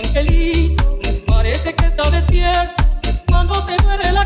angelito, parece que está despierto. Cuando se muere la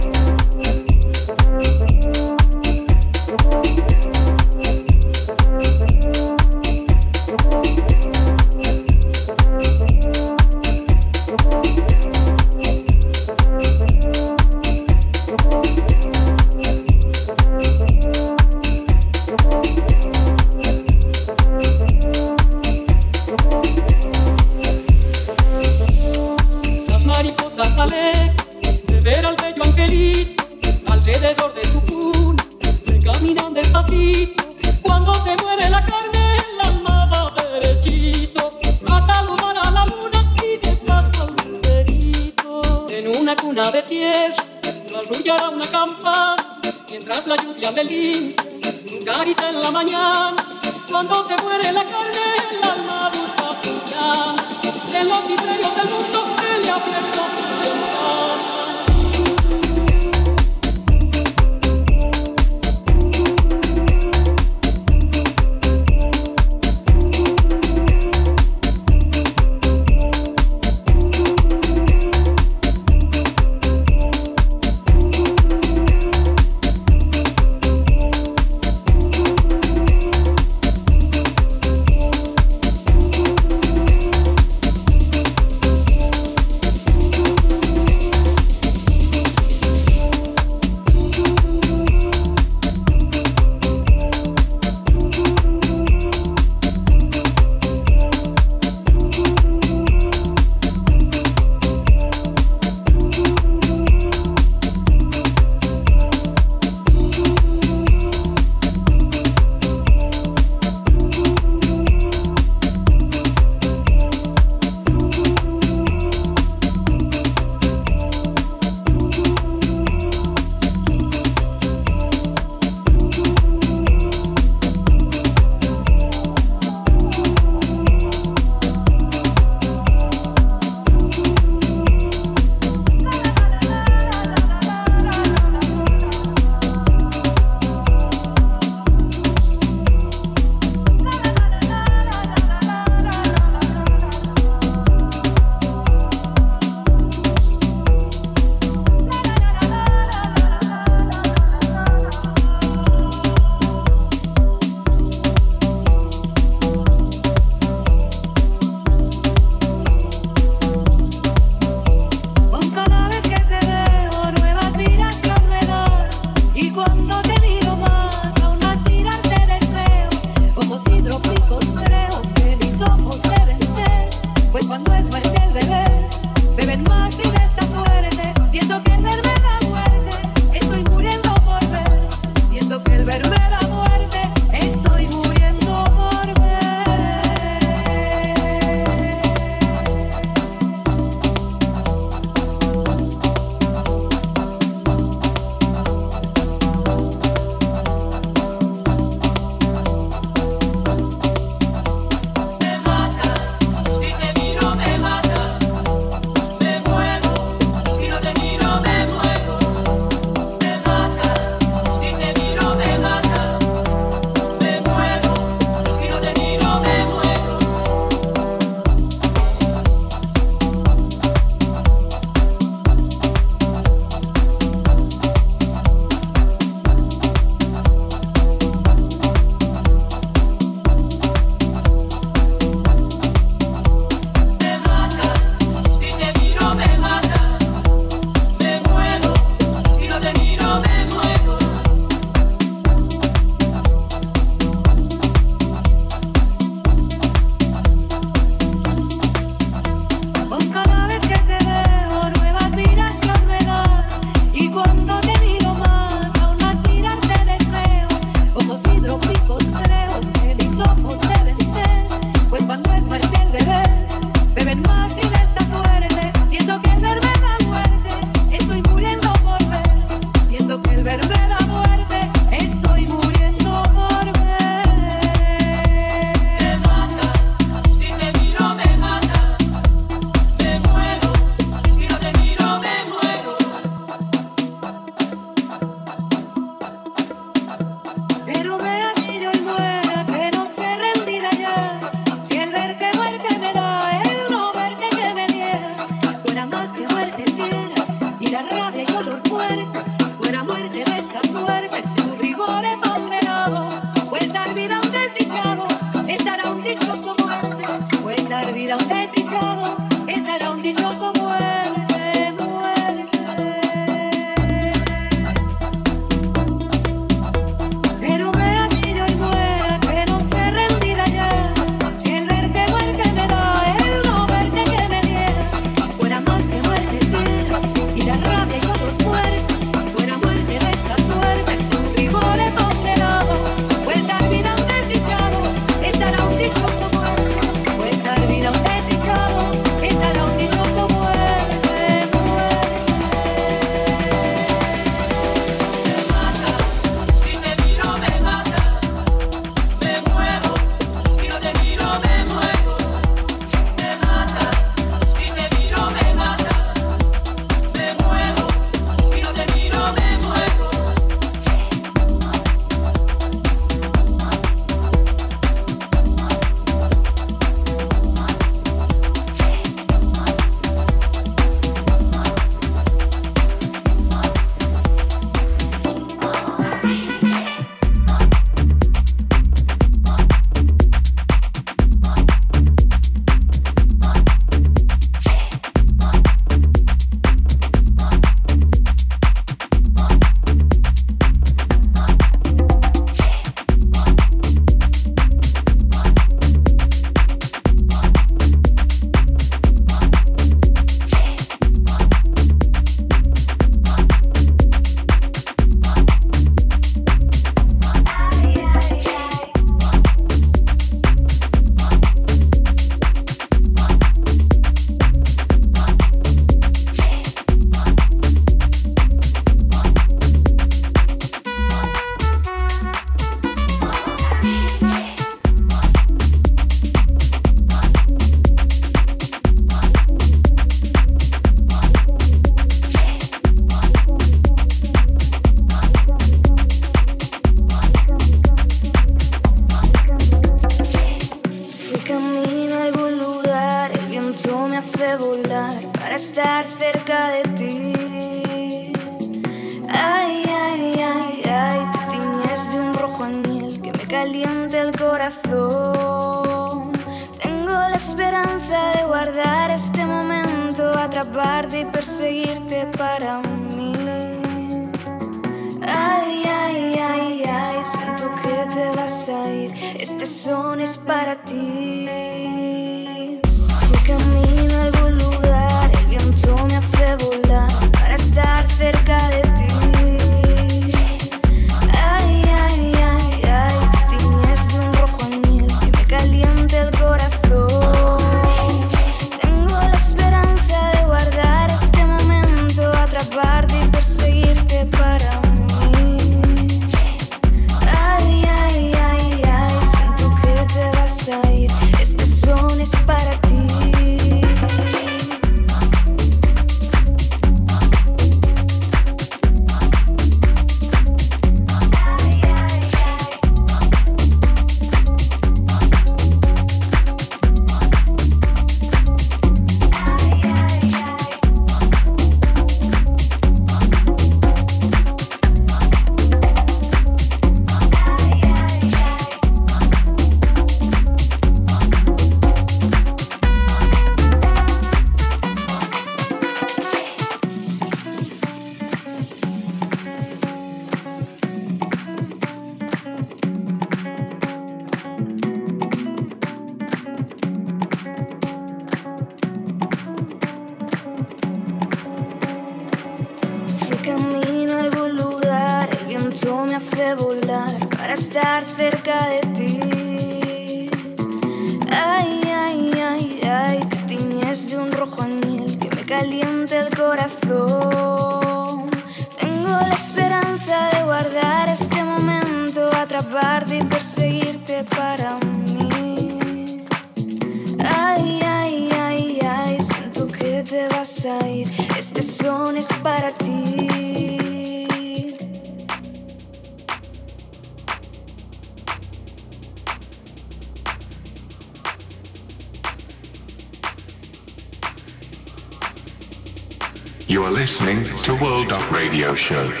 Show.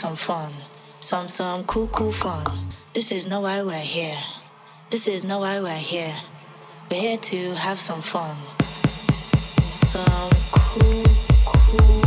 Some fun. Some, some cool, cool fun. This is no why we're here. This is no why we're here. We're here to have some fun. Some cool, cool.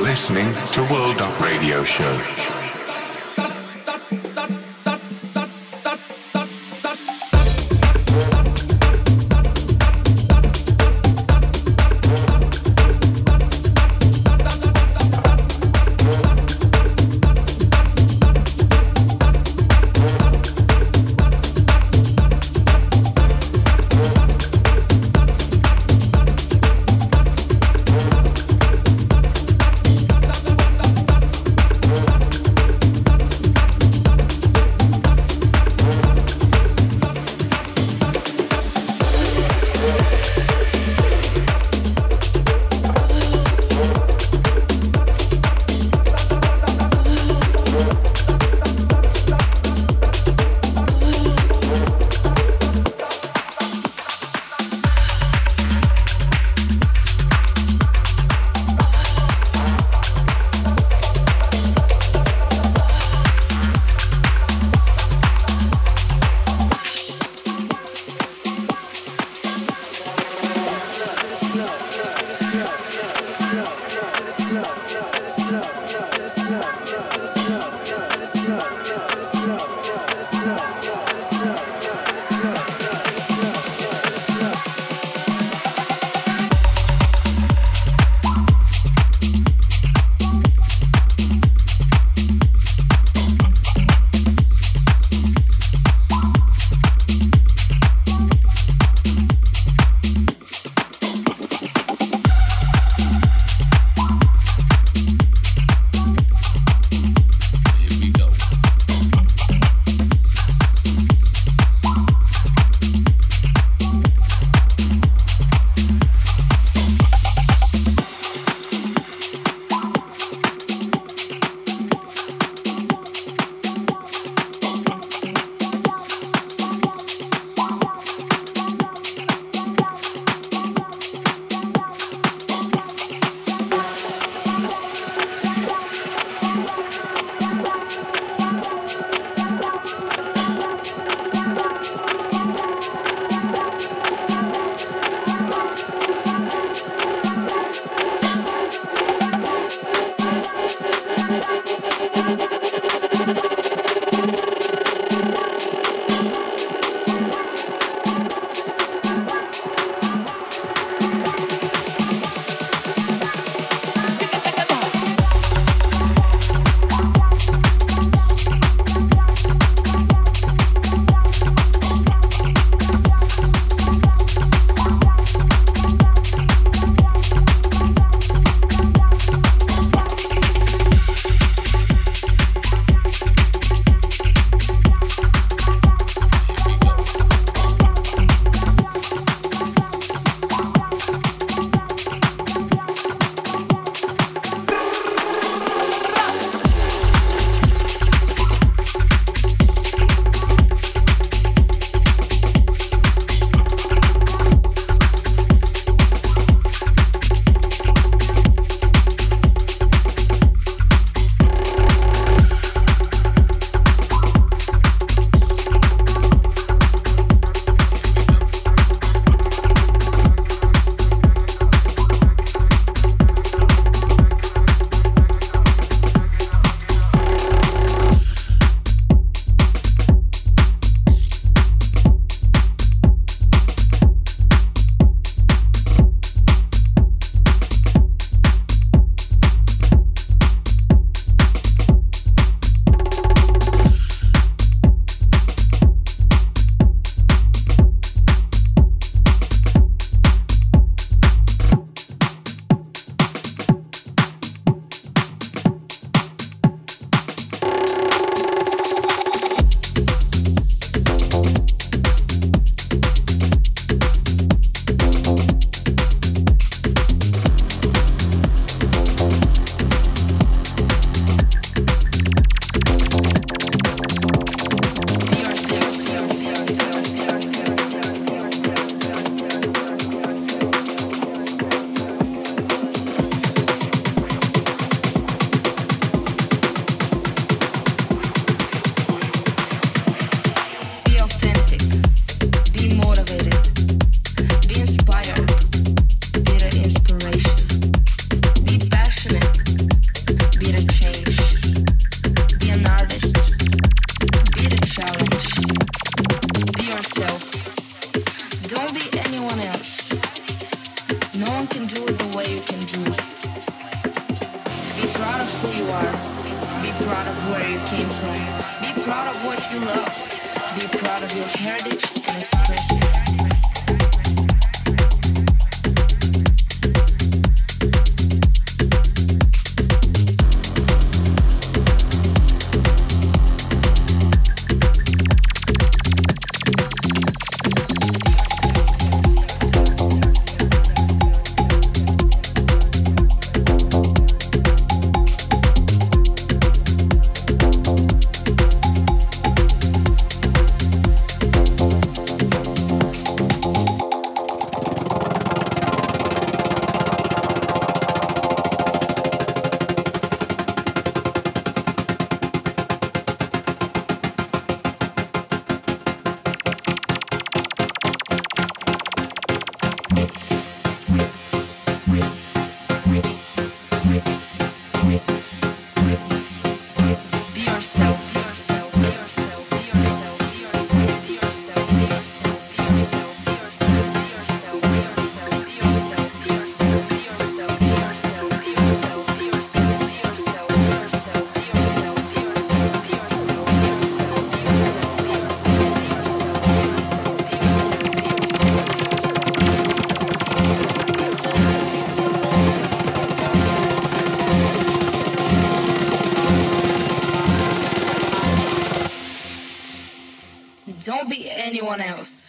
Listening to World Up Radio Show.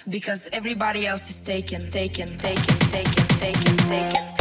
Because everybody else is taken, taken, taken, taken, taken, taken.